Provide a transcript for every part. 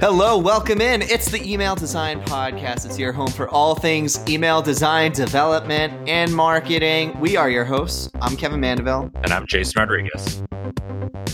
Hello, welcome in. It's the Email Design Podcast. It's your home for all things email design, development, and marketing. We are your hosts. I'm Kevin Mandeville. And I'm Jason Rodriguez.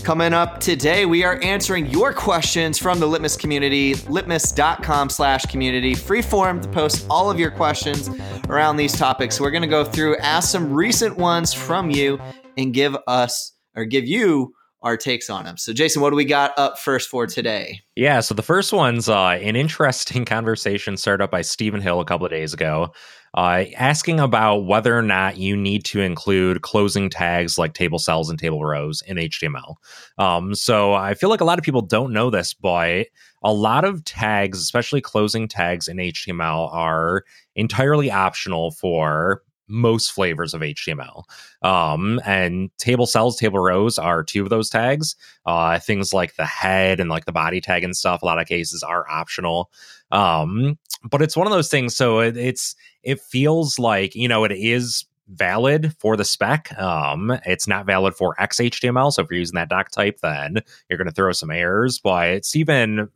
Coming up today, we are answering your questions from the Litmus community, litmus.com slash community. Free form to post all of your questions around these topics. We're going to go through, ask some recent ones from you, and give us or give you our takes on them. So, Jason, what do we got up first for today? Yeah, so the first one's uh, an interesting conversation started up by Stephen Hill a couple of days ago, uh, asking about whether or not you need to include closing tags like table cells and table rows in HTML. Um, so I feel like a lot of people don't know this, but a lot of tags, especially closing tags in HTML, are entirely optional for most flavors of HTML. Um, and table cells, table rows are two of those tags. Uh, things like the head and like the body tag and stuff, a lot of cases are optional. Um, but it's one of those things. So it, it's, it feels like, you know, it is valid for the spec. Um, it's not valid for XHTML. So if you're using that doc type, then you're going to throw some errors, but it's even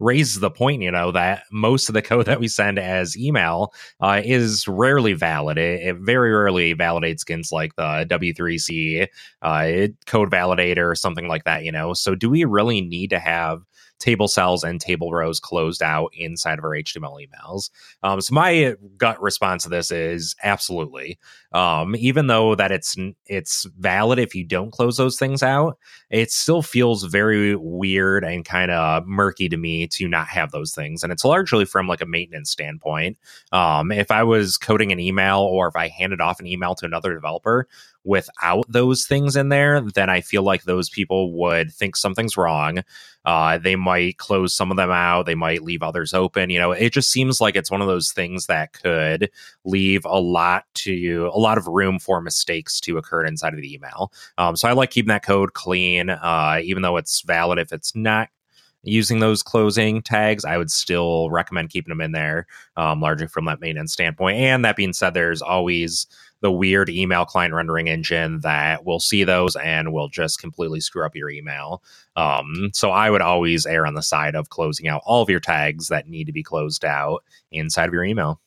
raises the point, you know, that most of the code that we send as email uh, is rarely valid. It, it, very rarely validates against like the W3C uh, code validator or something like that, you know. So, do we really need to have table cells and table rows closed out inside of our HTML emails. Um, so my gut response to this is absolutely. Um, even though that it's it's valid if you don't close those things out, it still feels very weird and kind of murky to me to not have those things. And it's largely from like a maintenance standpoint. Um, if I was coding an email or if I handed off an email to another developer, without those things in there, then I feel like those people would think something's wrong. Uh, they might close some of them out. They might leave others open. You know, it just seems like it's one of those things that could leave a lot to a lot of room for mistakes to occur inside of the email. Um, so I like keeping that code clean, uh, even though it's valid if it's not using those closing tags, I would still recommend keeping them in there, um, largely from that maintenance standpoint. And that being said, there's always the weird email client rendering engine that will see those and will just completely screw up your email. Um, so I would always err on the side of closing out all of your tags that need to be closed out inside of your email.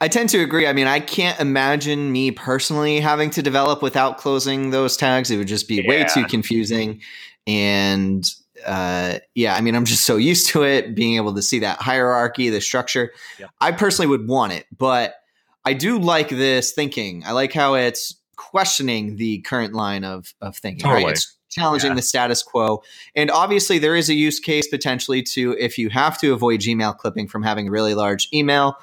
I tend to agree. I mean, I can't imagine me personally having to develop without closing those tags. It would just be yeah. way too confusing. And uh, yeah, I mean, I'm just so used to it, being able to see that hierarchy, the structure. Yeah. I personally would want it, but I do like this thinking. I like how it's questioning the current line of of thinking. Totally. Right? It's challenging yeah. the status quo. And obviously there is a use case potentially to if you have to avoid Gmail clipping from having a really large email.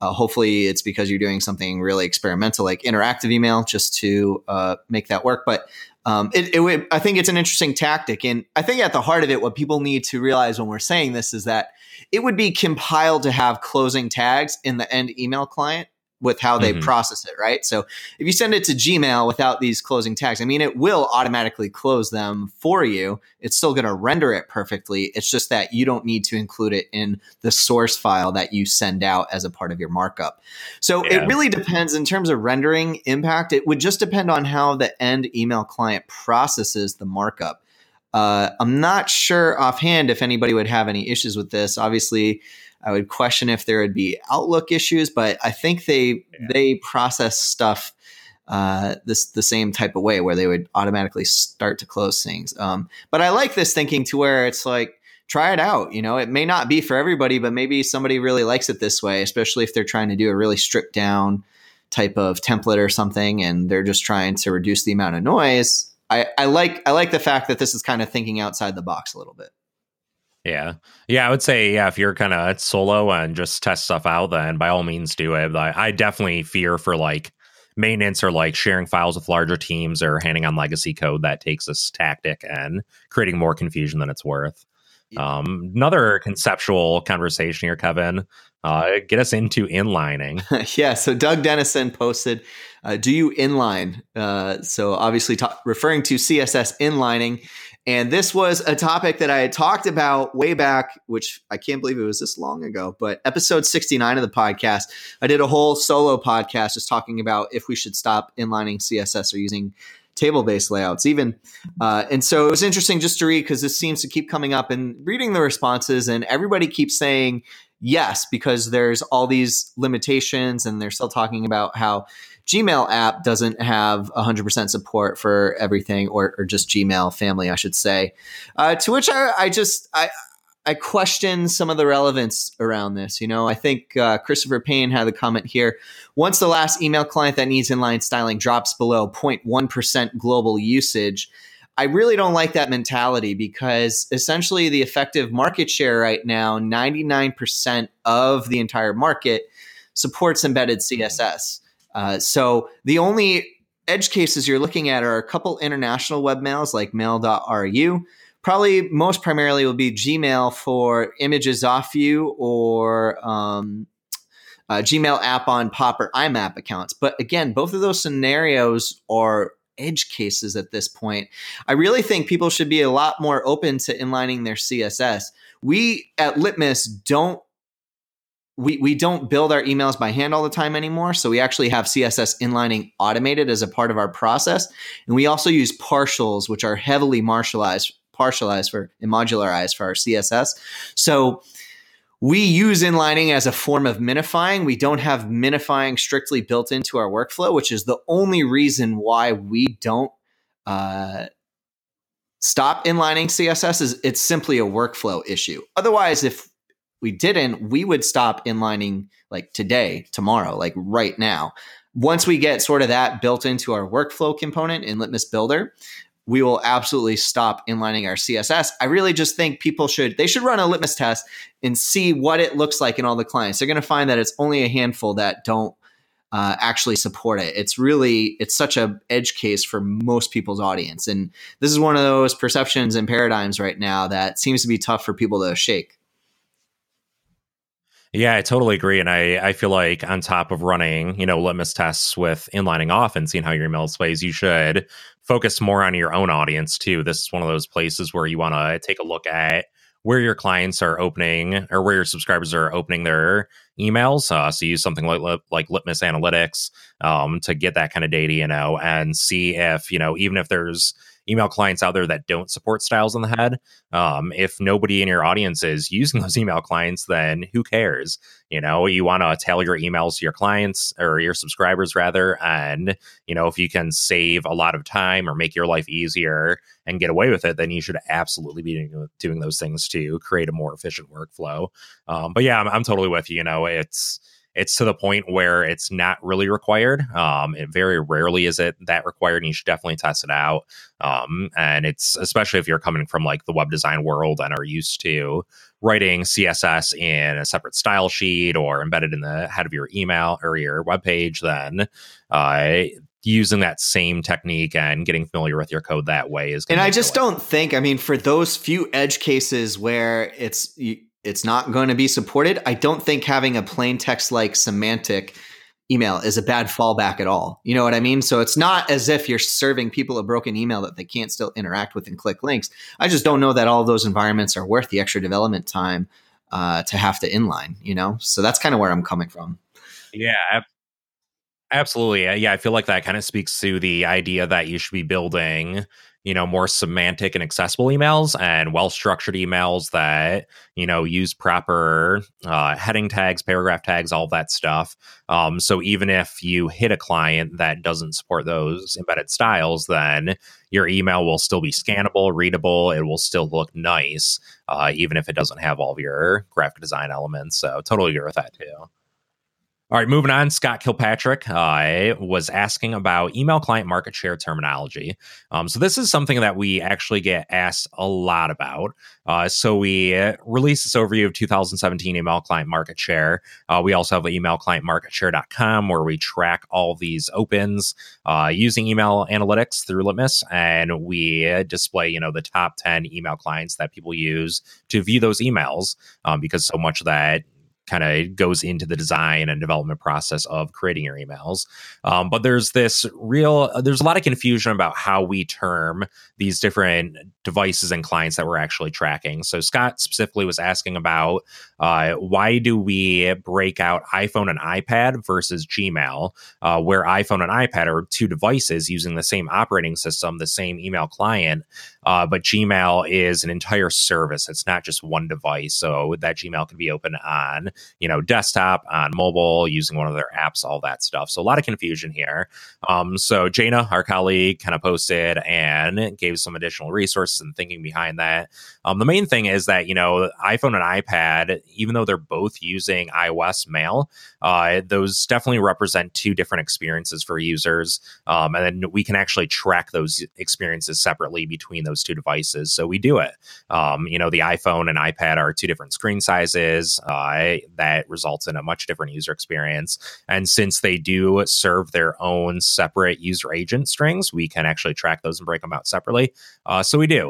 Uh, hopefully it's because you're doing something really experimental like interactive email just to uh, make that work. But um, it, it, I think it's an interesting tactic. And I think at the heart of it, what people need to realize when we're saying this is that it would be compiled to have closing tags in the end email client with how they mm-hmm. process it, right? So if you send it to Gmail without these closing tags, I mean, it will automatically close them for you. It's still going to render it perfectly. It's just that you don't need to include it in the source file that you send out as a part of your markup. So yeah. it really depends in terms of rendering impact. It would just depend on how the end email client processes the markup. Uh, I'm not sure offhand if anybody would have any issues with this. Obviously, I would question if there would be Outlook issues, but I think they yeah. they process stuff uh, this the same type of way where they would automatically start to close things. Um, but I like this thinking to where it's like try it out. You know, it may not be for everybody, but maybe somebody really likes it this way, especially if they're trying to do a really stripped down type of template or something, and they're just trying to reduce the amount of noise. I, I like I like the fact that this is kind of thinking outside the box a little bit. Yeah. Yeah, I would say, yeah, if you're kind of solo and just test stuff out, then by all means do it. I, I definitely fear for like maintenance or like sharing files with larger teams or handing on legacy code that takes this tactic and creating more confusion than it's worth. Um, another conceptual conversation here, Kevin. Uh, get us into inlining. yeah. So Doug Dennison posted, uh, "Do you inline?" Uh, so obviously, ta- referring to CSS inlining, And this was a topic that I had talked about way back, which I can't believe it was this long ago, but episode 69 of the podcast, I did a whole solo podcast just talking about if we should stop inlining CSS or using table based layouts, even. Uh, and so it was interesting just to read because this seems to keep coming up and reading the responses, and everybody keeps saying yes because there's all these limitations, and they're still talking about how Gmail app doesn't have 100% support for everything, or, or just Gmail family, I should say. Uh, to which I, I just I I question some of the relevance around this. You know, I think uh, Christopher Payne had the comment here. Once the last email client that needs inline styling drops below 0.1% global usage, I really don't like that mentality because essentially the effective market share right now, 99% of the entire market supports embedded CSS. Uh, so the only edge cases you're looking at are a couple international webmails like mail.ru probably most primarily will be Gmail for images off you or um, Gmail app on POP or IMAP accounts. But again, both of those scenarios are edge cases at this point. I really think people should be a lot more open to inlining their CSS. We at Litmus don't we, we don't build our emails by hand all the time anymore. So we actually have CSS inlining automated as a part of our process. And we also use partials, which are heavily martialized partialized for and modularized for our CSS. So we use inlining as a form of minifying. We don't have minifying strictly built into our workflow, which is the only reason why we don't uh, stop inlining CSS. Is it's simply a workflow issue. Otherwise, if we didn't, we would stop inlining like today, tomorrow, like right now. Once we get sort of that built into our workflow component in Litmus Builder, we will absolutely stop inlining our css i really just think people should they should run a litmus test and see what it looks like in all the clients. They're going to find that it's only a handful that don't uh, actually support it. It's really it's such a edge case for most people's audience. And this is one of those perceptions and paradigms right now that seems to be tough for people to shake yeah, I totally agree. And I, I feel like on top of running, you know, litmus tests with inlining off and seeing how your email displays, you should focus more on your own audience too. This is one of those places where you want to take a look at where your clients are opening or where your subscribers are opening their emails. Uh, so use something like like Litmus Analytics um, to get that kind of data, you know, and see if you know even if there's email clients out there that don't support styles on the head. Um, if nobody in your audience is using those email clients, then who cares? You know, you want to tailor your emails to your clients or your subscribers rather. And, you know, if you can save a lot of time or make your life easier and get away with it, then you should absolutely be doing, those things to create a more efficient workflow. Um, but yeah, I'm, I'm totally with you. You know, it's, it's to the point where it's not really required. Um, it very rarely is it that required, and you should definitely test it out. Um, and it's especially if you're coming from like the web design world and are used to writing CSS in a separate style sheet or embedded in the head of your email or your web page, then uh, using that same technique and getting familiar with your code that way is. And I just don't think. I mean, for those few edge cases where it's you, it's not going to be supported. I don't think having a plain text like semantic email is a bad fallback at all. You know what I mean? So it's not as if you're serving people a broken email that they can't still interact with and click links. I just don't know that all those environments are worth the extra development time uh, to have to inline, you know? So that's kind of where I'm coming from. Yeah, absolutely. Yeah, I feel like that kind of speaks to the idea that you should be building you know more semantic and accessible emails and well structured emails that you know use proper uh, heading tags paragraph tags all that stuff. Um, so even if you hit a client that doesn't support those embedded styles then your email will still be scannable readable it will still look nice uh, even if it doesn't have all of your graphic design elements. So totally agree with that too all right, moving on. Scott Kilpatrick uh, was asking about email client market share terminology. Um, so, this is something that we actually get asked a lot about. Uh, so, we released this overview of 2017 email client market share. Uh, we also have email client where we track all these opens uh, using email analytics through Litmus. And we display, you know, the top 10 email clients that people use to view those emails um, because so much of that kind of goes into the design and development process of creating your emails. Um, but there's this real, uh, there's a lot of confusion about how we term these different devices and clients that we're actually tracking. So Scott specifically was asking about uh, why do we break out iPhone and iPad versus Gmail, uh, where iPhone and iPad are two devices using the same operating system, the same email client, uh, but Gmail is an entire service. It's not just one device. So that Gmail can be open on, you know, desktop, on mobile, using one of their apps, all that stuff. So a lot of confusion here. Um, so Jana, our colleague, kind of posted and gave some additional resources and thinking behind that. Um, the main thing is that, you know, iPhone and iPad, even though they're both using iOS Mail, uh, those definitely represent two different experiences for users. Um, and then we can actually track those experiences separately between those two devices. So we do it. Um, you know, the iPhone and iPad are two different screen sizes. Uh, that results in a much different user experience. And since they do serve their own separate user agent strings, we can actually track those and break them out separately. Uh, so we do.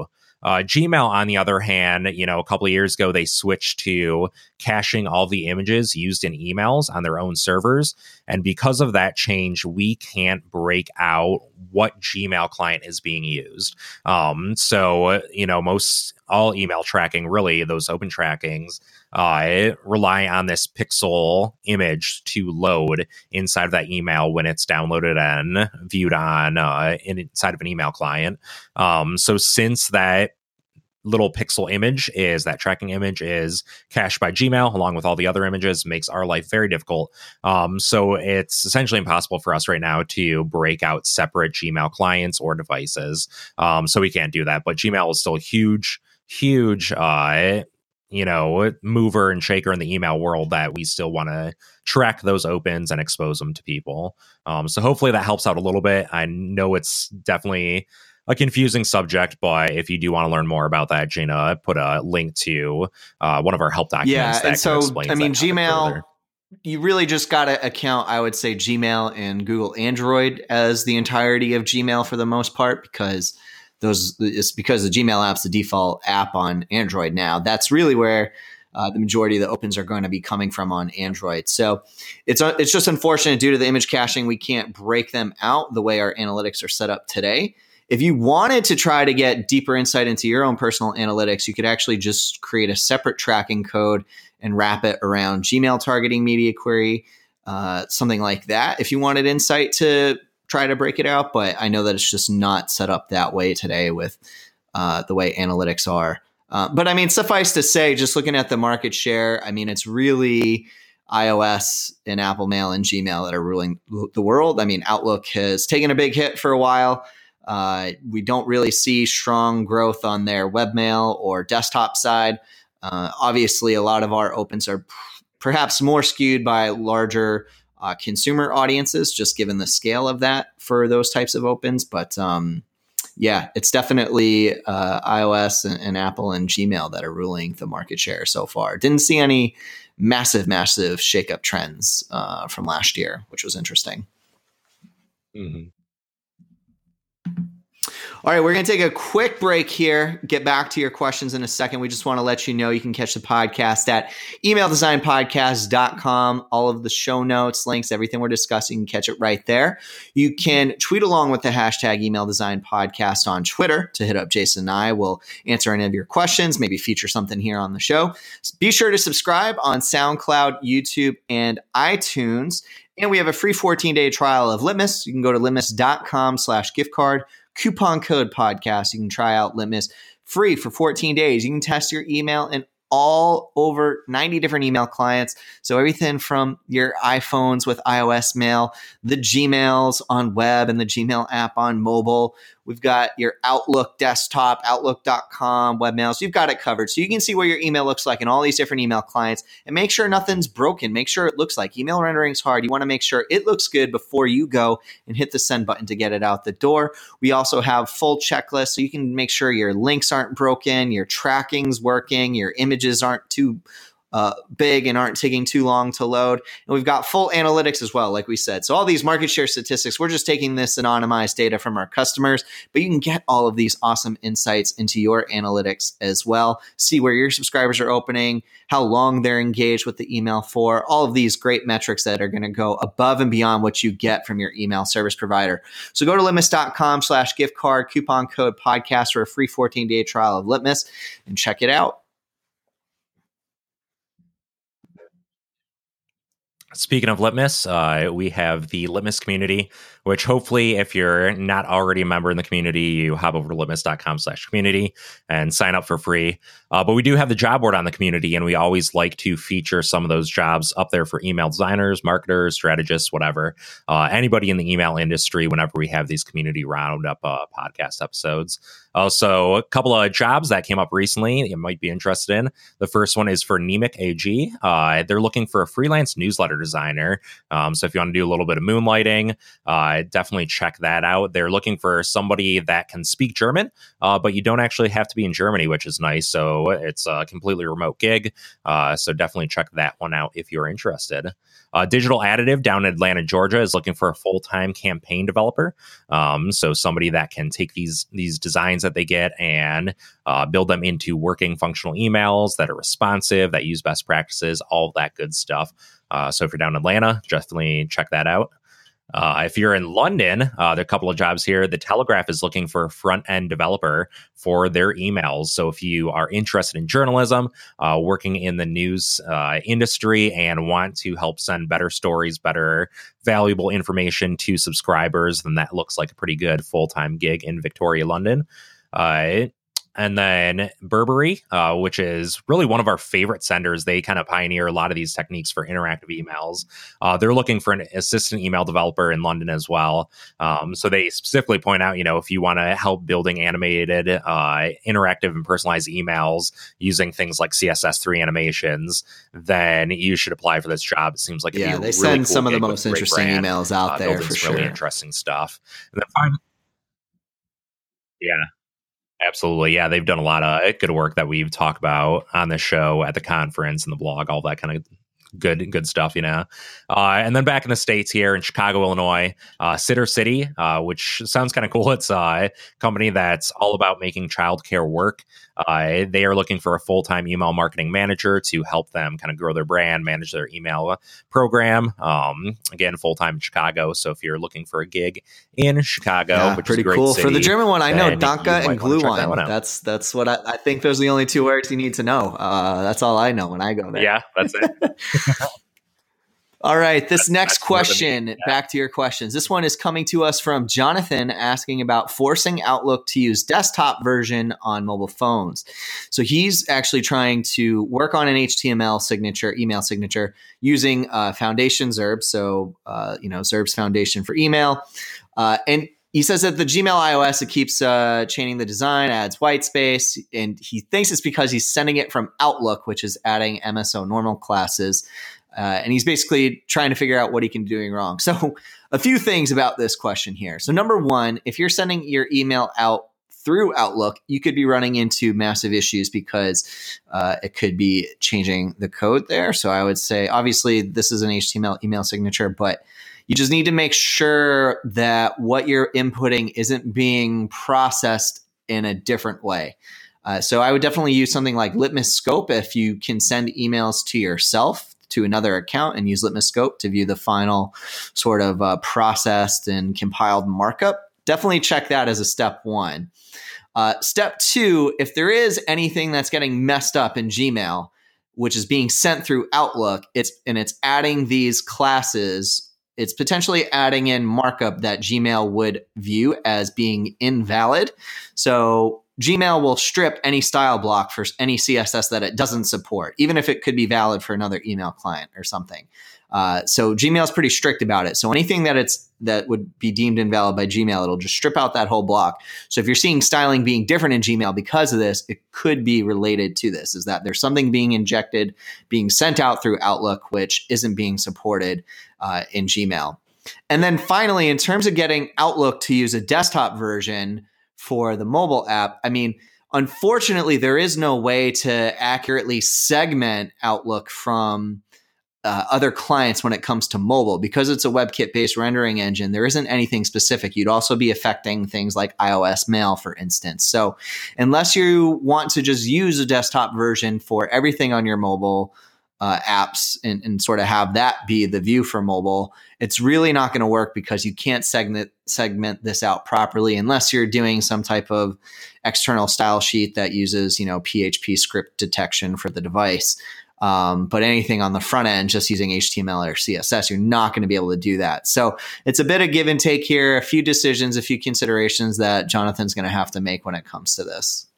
Uh, Gmail, on the other hand, you know, a couple of years ago, they switched to caching all the images used in emails on their own servers. And because of that change, we can't break out what Gmail client is being used. Um, so, you know, most all email tracking, really, those open trackings, uh, rely on this pixel image to load inside of that email when it's downloaded and viewed on uh, inside of an email client. Um, so since that little pixel image is that tracking image is cached by Gmail along with all the other images makes our life very difficult. Um, so it's essentially impossible for us right now to break out separate Gmail clients or devices. Um, so we can't do that. But Gmail is still huge, huge uh, you know, mover and shaker in the email world that we still want to track those opens and expose them to people. Um, so hopefully that helps out a little bit. I know it's definitely a confusing subject, but if you do want to learn more about that, Gina put a link to uh, one of our help documents. Yeah, and so I mean, Gmail. You really just got to account, I would say, Gmail and Google Android as the entirety of Gmail for the most part, because those it's because the Gmail app's the default app on Android now. That's really where uh, the majority of the opens are going to be coming from on Android. So it's uh, it's just unfortunate due to the image caching we can't break them out the way our analytics are set up today. If you wanted to try to get deeper insight into your own personal analytics, you could actually just create a separate tracking code and wrap it around Gmail targeting media query, uh, something like that. If you wanted insight to try to break it out, but I know that it's just not set up that way today with uh, the way analytics are. Uh, but I mean, suffice to say, just looking at the market share, I mean, it's really iOS and Apple Mail and Gmail that are ruling the world. I mean, Outlook has taken a big hit for a while. Uh, we don't really see strong growth on their webmail or desktop side. Uh, obviously, a lot of our opens are p- perhaps more skewed by larger uh, consumer audiences, just given the scale of that for those types of opens. But um, yeah, it's definitely uh, iOS and, and, Apple and Gmail that are ruling the market share so far. Didn't see any massive, massive shakeup trends uh, from last year, which was interesting. Mm-hmm. All right, we're going to take a quick break here. Get back to your questions in a second. We just want to let you know you can catch the podcast at emaildesignpodcast.com. All of the show notes, links, everything we're discussing, you can catch it right there. You can tweet along with the hashtag emaildesignpodcast on Twitter to hit up Jason and I. We'll answer any of your questions, maybe feature something here on the show. Be sure to subscribe on SoundCloud, YouTube, and iTunes. And we have a free 14 day trial of Litmus. You can go to litmus.com slash gift card coupon code podcast. You can try out Litmus free for 14 days. You can test your email and all over 90 different email clients. So everything from your iPhones with iOS mail, the Gmails on web and the Gmail app on mobile, We've got your Outlook desktop, outlook.com, webmails. You've got it covered. So you can see what your email looks like in all these different email clients and make sure nothing's broken. Make sure it looks like email rendering is hard. You want to make sure it looks good before you go and hit the send button to get it out the door. We also have full checklists so you can make sure your links aren't broken, your tracking's working, your images aren't too uh, big and aren't taking too long to load. And we've got full analytics as well, like we said. So all these market share statistics, we're just taking this anonymized data from our customers, but you can get all of these awesome insights into your analytics as well. See where your subscribers are opening, how long they're engaged with the email for, all of these great metrics that are going to go above and beyond what you get from your email service provider. So go to litmus.com slash gift card coupon code podcast for a free 14 day trial of Litmus and check it out. Speaking of Litmus, uh, we have the Litmus community, which hopefully, if you're not already a member in the community, you hop over to litmus.com slash community and sign up for free. Uh, but we do have the job board on the community, and we always like to feature some of those jobs up there for email designers, marketers, strategists, whatever. Uh, anybody in the email industry, whenever we have these community roundup uh, podcast episodes. Also, a couple of jobs that came up recently you might be interested in. The first one is for Nemic AG. Uh, they're looking for a freelance newsletter designer. Um, so if you want to do a little bit of moonlighting, uh, definitely check that out. They're looking for somebody that can speak German, uh, but you don't actually have to be in Germany, which is nice. So it's a completely remote gig. Uh, so definitely check that one out if you're interested. Uh, Digital Additive down in Atlanta, Georgia, is looking for a full time campaign developer. Um, so somebody that can take these these designs that they get and uh, build them into working functional emails that are responsive, that use best practices, all that good stuff. Uh, so if you're down in Atlanta, definitely check that out. Uh, if you're in London, uh, there are a couple of jobs here. The Telegraph is looking for a front end developer for their emails. So if you are interested in journalism, uh, working in the news uh, industry, and want to help send better stories, better valuable information to subscribers, then that looks like a pretty good full time gig in Victoria, London. Uh, and then Burberry, uh, which is really one of our favorite senders. They kind of pioneer a lot of these techniques for interactive emails. Uh, they're looking for an assistant email developer in London as well. Um, so they specifically point out, you know, if you want to help building animated, uh, interactive, and personalized emails using things like CSS3 animations, then you should apply for this job. It seems like yeah, they really send cool some of the most interesting brand, emails out uh, there for some sure. really interesting stuff. And then finally, yeah. Absolutely. Yeah, they've done a lot of good work that we've talked about on the show, at the conference, and the blog, all that kind of good good stuff, you know. Uh, and then back in the states here in Chicago, Illinois, uh, Sittercity, uh, which sounds kind of cool. It's a company that's all about making childcare work. Uh, they are looking for a full time email marketing manager to help them kind of grow their brand, manage their email program. Um, again, full time in Chicago. So if you're looking for a gig in Chicago, Yeah, which pretty is a great cool. For the German one, I know Danke and wanna that one That's that's what I, I think. Those are the only two words you need to know. Uh, that's all I know when I go there. Yeah, that's it. All right, this next question, yeah. back to your questions. This one is coming to us from Jonathan asking about forcing Outlook to use desktop version on mobile phones. So he's actually trying to work on an HTML signature, email signature, using uh, Foundation ZURB. So, uh, you know, ZURB's Foundation for email. Uh, and he says that the Gmail iOS, it keeps uh, chaining the design, adds white space, and he thinks it's because he's sending it from Outlook, which is adding MSO normal classes. Uh, and he's basically trying to figure out what he can be doing wrong. So, a few things about this question here. So, number one, if you're sending your email out through Outlook, you could be running into massive issues because uh, it could be changing the code there. So, I would say, obviously, this is an HTML email signature, but you just need to make sure that what you're inputting isn't being processed in a different way. Uh, so I would definitely use something like Litmus Scope if you can send emails to yourself to another account and use Litmus Scope to view the final sort of uh, processed and compiled markup. Definitely check that as a step one. Uh, step two, if there is anything that's getting messed up in Gmail, which is being sent through Outlook, it's and it's adding these classes it's potentially adding in markup that Gmail would view as being invalid. So Gmail will strip any style block for any CSS that it doesn't support, even if it could be valid for another email client or something. Uh, so Gmail is pretty strict about it. So anything that it's that would be deemed invalid by Gmail, it'll just strip out that whole block. So if you're seeing styling being different in Gmail because of this, it could be related to this. Is that there's something being injected, being sent out through Outlook, which isn't being supported uh, in Gmail. And then finally, in terms of getting Outlook to use a desktop version for the mobile app, I mean, unfortunately, there is no way to accurately segment Outlook from uh, other clients when it comes to mobile because it's a WebKit based rendering engine. There isn't anything specific. You'd also be affecting things like iOS Mail, for instance. So, unless you want to just use a desktop version for everything on your mobile uh, apps and, and sort of have that be the view for mobile, it's really not going to work because you can't segment segment this out properly unless you're doing some type of external style sheet that uses you know PHP script detection for the device. Um, but anything on the front end, just using HTML or CSS, you're not going to be able to do that. So it's a bit of give and take here, a few decisions, a few considerations that Jonathan's going to have to make when it comes to this.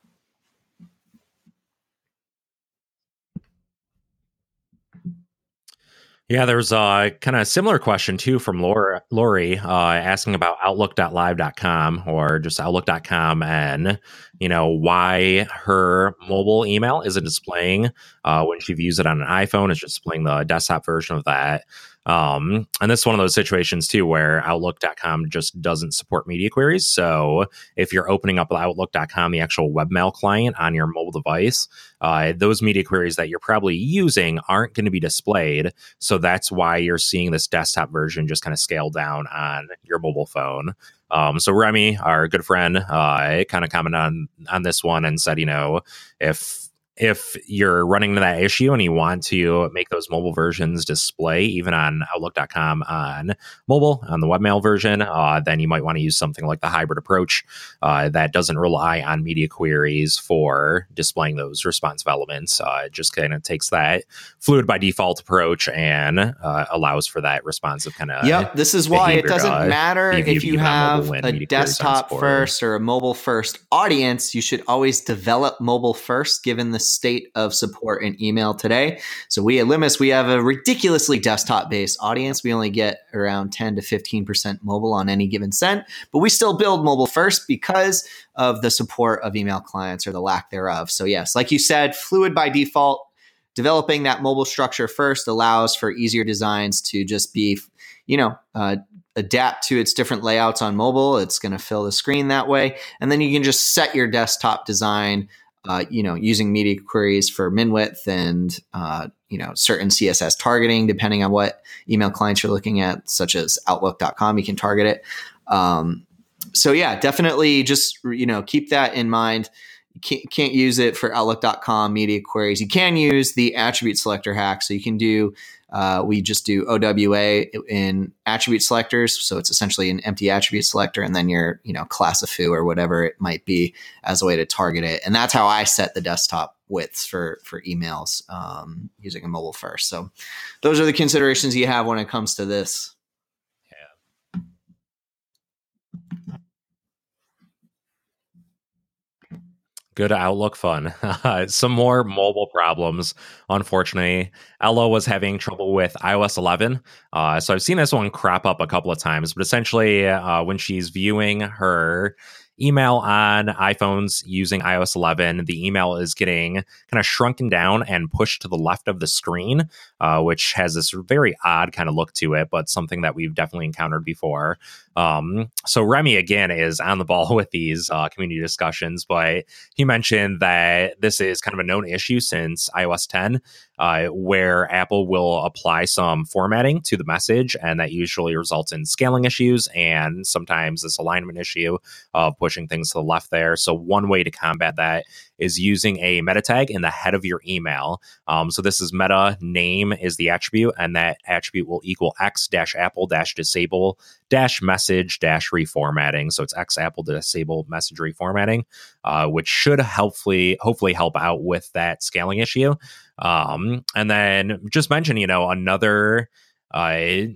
Yeah, there's a kind of similar question too from Laura, Lori uh, asking about Outlook.live.com or just Outlook.com and you know why her mobile email isn't displaying uh, when she views it on an iPhone. It's just displaying the desktop version of that. Um, and this is one of those situations too where Outlook.com just doesn't support media queries. So if you're opening up Outlook.com, the actual webmail client on your mobile device, uh, those media queries that you're probably using aren't going to be displayed. So that's why you're seeing this desktop version just kind of scale down on your mobile phone. Um, so Remy, our good friend, uh, kind of commented on on this one and said, you know, if if you're running into that issue and you want to make those mobile versions display even on outlook.com on mobile on the webmail version uh, then you might want to use something like the hybrid approach uh, that doesn't rely on media queries for displaying those responsive elements. Uh, it just kind of takes that fluid by default approach and uh, allows for that responsive kind of yep this is why it doesn't uh, matter if you have a desktop first or a mobile first audience you should always develop mobile first given the state of support in email today. So we at Litmus, we have a ridiculously desktop based audience. We only get around 10 to 15% mobile on any given send, but we still build mobile first because of the support of email clients or the lack thereof. So yes, like you said, fluid by default. Developing that mobile structure first allows for easier designs to just be, you know, uh, adapt to its different layouts on mobile. It's going to fill the screen that way. And then you can just set your desktop design uh, you know, using media queries for min width and uh, you know certain CSS targeting, depending on what email clients you're looking at, such as Outlook.com, you can target it. Um, so yeah, definitely just you know keep that in mind. You can't use it for Outlook.com media queries. You can use the attribute selector hack, so you can do uh, we just do OWA in attribute selectors. So it's essentially an empty attribute selector and then your, you know, class of foo or whatever it might be as a way to target it. And that's how I set the desktop widths for, for emails um, using a mobile first. So those are the considerations you have when it comes to this. Good Outlook fun. Some more mobile problems. Unfortunately, Ella was having trouble with iOS 11. Uh, so I've seen this one crop up a couple of times, but essentially, uh, when she's viewing her email on iPhones using iOS 11, the email is getting kind of shrunken down and pushed to the left of the screen, uh, which has this very odd kind of look to it, but something that we've definitely encountered before. Um, so Remy again is on the ball with these uh, community discussions, but he mentioned that this is kind of a known issue since iOS 10, uh, where Apple will apply some formatting to the message, and that usually results in scaling issues and sometimes this alignment issue of pushing things to the left there. So one way to combat that is using a meta tag in the head of your email. Um, so this is meta name is the attribute, and that attribute will equal x dash apple dash disable dash message dash reformatting. So it's x apple disable message reformatting, uh, which should hopefully hopefully help out with that scaling issue. Um, and then just mention, you know, another uh,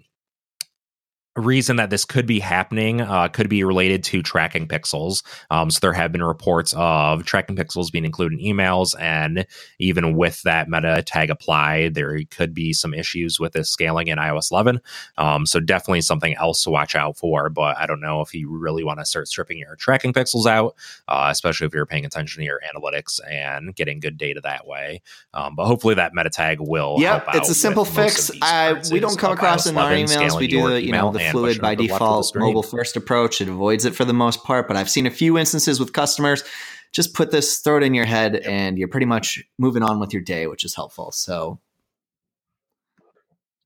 reason that this could be happening uh, could be related to tracking pixels. Um, so there have been reports of tracking pixels being included in emails, and even with that meta tag applied, there could be some issues with this scaling in iOS 11. Um, so definitely something else to watch out for. But I don't know if you really want to start stripping your tracking pixels out, uh, especially if you're paying attention to your analytics and getting good data that way. Um, but hopefully that meta tag will. Yep, it's a simple fix. I, we don't come across in our emails. We do the you know the fluid by default mobile first approach. It avoids it for the most part, but I've seen a few instances with customers just put this, throw it in your head, and you're pretty much moving on with your day, which is helpful. So,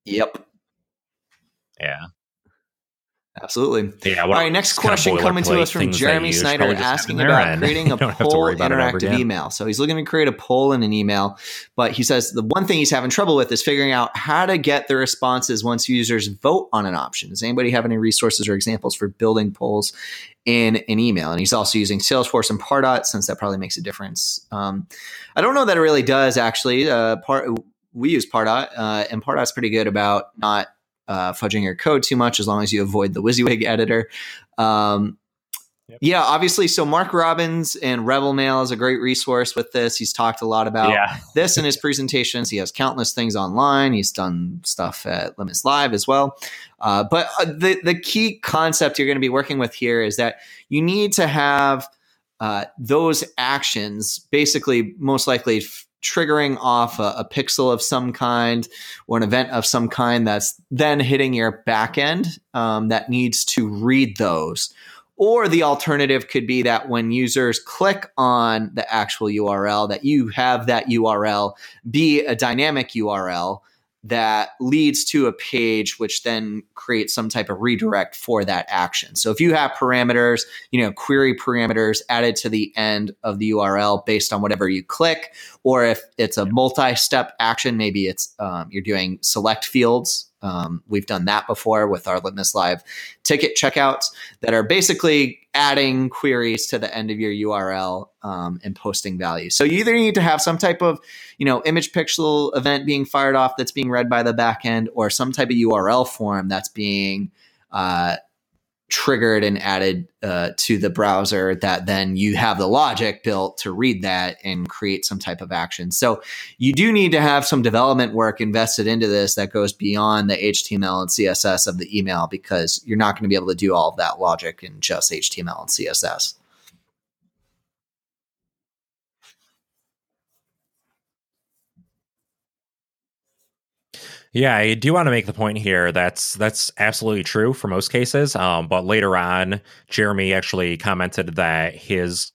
yep. Yeah. Absolutely. Yeah. All right. Next question coming to us from Jeremy Snyder asking about creating a poll interactive email. So he's looking to create a poll in an email, but he says the one thing he's having trouble with is figuring out how to get the responses once users vote on an option. Does anybody have any resources or examples for building polls in an email? And he's also using Salesforce and Pardot since that probably makes a difference. Um, I don't know that it really does actually. Uh, part we use Pardot, uh, and Pardot's pretty good about not uh, fudging your code too much as long as you avoid the WYSIWYG editor. Um, yep. Yeah, obviously. So Mark Robbins and Rebelmail is a great resource with this. He's talked a lot about yeah. this in his presentations. He has countless things online. He's done stuff at Litmus Live as well. Uh, but uh, the the key concept you're going to be working with here is that you need to have uh, those actions basically most likely f- triggering off a, a, pixel of some kind or an event of some kind that's then hitting your backend um, that needs to read those. Or the alternative could be that when users click on the actual URL, that you have that URL be a dynamic URL that leads to a page which then creates some type of redirect for that action. So if you have parameters, you know, query parameters added to the end of the URL based on whatever you click, or if it's a multi-step action, maybe it's um, you're doing select fields um, we've done that before with our Litmus Live ticket checkouts that are basically adding queries to the end of your URL um, and posting value. So you either need to have some type of, you know, image pixel event being fired off that's being read by the backend, or some type of URL form that's being uh, triggered and added uh, to the browser that then you have the logic built to read that and create some type of action. So you do need to have some development work invested into this that goes beyond the HTML and CSS of the email because you're not going to be able to do all of that logic in just HTML and CSS. Yeah, I do want to make the point here. That's that's absolutely true for most cases. Um, but later on, Jeremy actually commented that his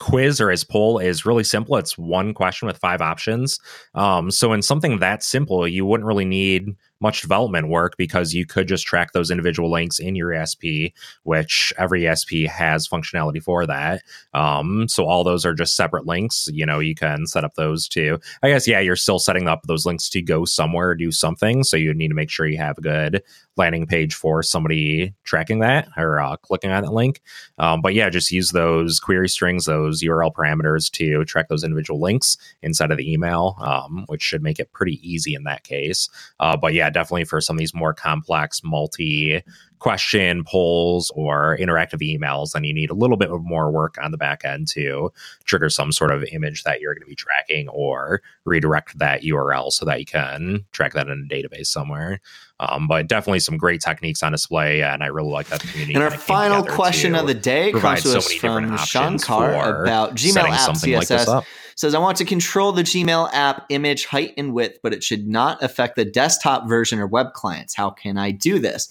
quiz or his poll is really simple. It's one question with five options. Um, so in something that simple, you wouldn't really need much development work because you could just track those individual links in your ESP, which every ESP has functionality for that. Um, so all those are just separate links. You know, you can set up those too. I guess, yeah, you're still setting up those links to go somewhere, do something. So you need to make sure you have a good landing page for somebody tracking that or uh, clicking on that link. Um, but yeah, just use those query strings, those URL parameters to track those individual links inside of the email, um, which should make it pretty easy in that case. Uh, but yeah, definitely for some of these more complex multi question polls or interactive emails, then you need a little bit more work on the back end to trigger some sort of image that you're going to be tracking or redirect that URL so that you can track that in a database somewhere. Um, but definitely some great techniques on display, and I really like that community. And our final question of the day comes to so us from Shankar about Gmail app CSS. Like says I want to control the Gmail app image height and width, but it should not affect the desktop version or web clients. How can I do this?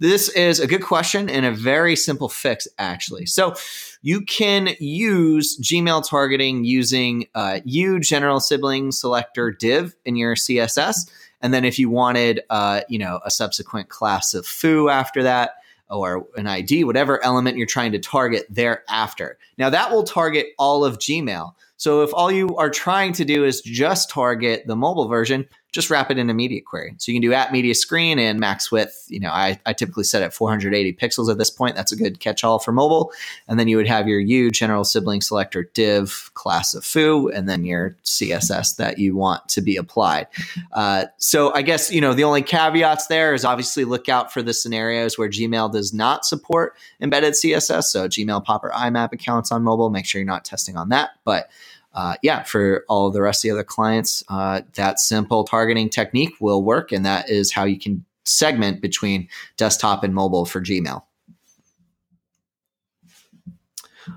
This is a good question and a very simple fix, actually. So you can use Gmail targeting using uh, general sibling selector div in your CSS. And then if you wanted, uh, you know, a subsequent class of foo after that, or an ID, whatever element you're trying to target thereafter. Now that will target all of Gmail. So if all you are trying to do is just target the mobile version, just wrap it in a media query. So you can do at media screen and max width. You know, I, I typically set at 480 pixels at this point. That's a good catch all for mobile. And then you would have your U general sibling selector div class of foo, and then your CSS that you want to be applied. Uh, so I guess, you know, the only caveats there is obviously look out for the scenarios where Gmail does not support embedded CSS. So Gmail Pop or IMAP accounts on mobile, make sure you're not testing on that. But uh, yeah, for all the rest of the other clients, uh, that simple targeting technique will work. And that is how you can segment between desktop and mobile for Gmail.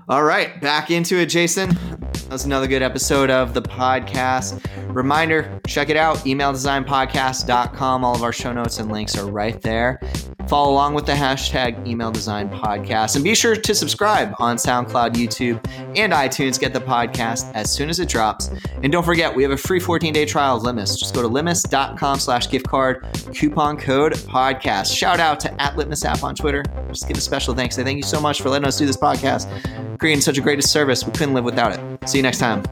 All right, back into it, Jason. That's another good episode of the podcast. Reminder check it out emaildesignpodcast.com. All of our show notes and links are right there. Follow along with the hashtag email design podcast and be sure to subscribe on SoundCloud, YouTube, and iTunes. Get the podcast as soon as it drops. And don't forget, we have a free 14 day trial of Litmus. Just go to litmus.com slash gift card, coupon code podcast. Shout out to at Litmus app on Twitter. Just give a special thanks. Say thank you so much for letting us do this podcast. Creating such a great service. We couldn't live without it. See you next time.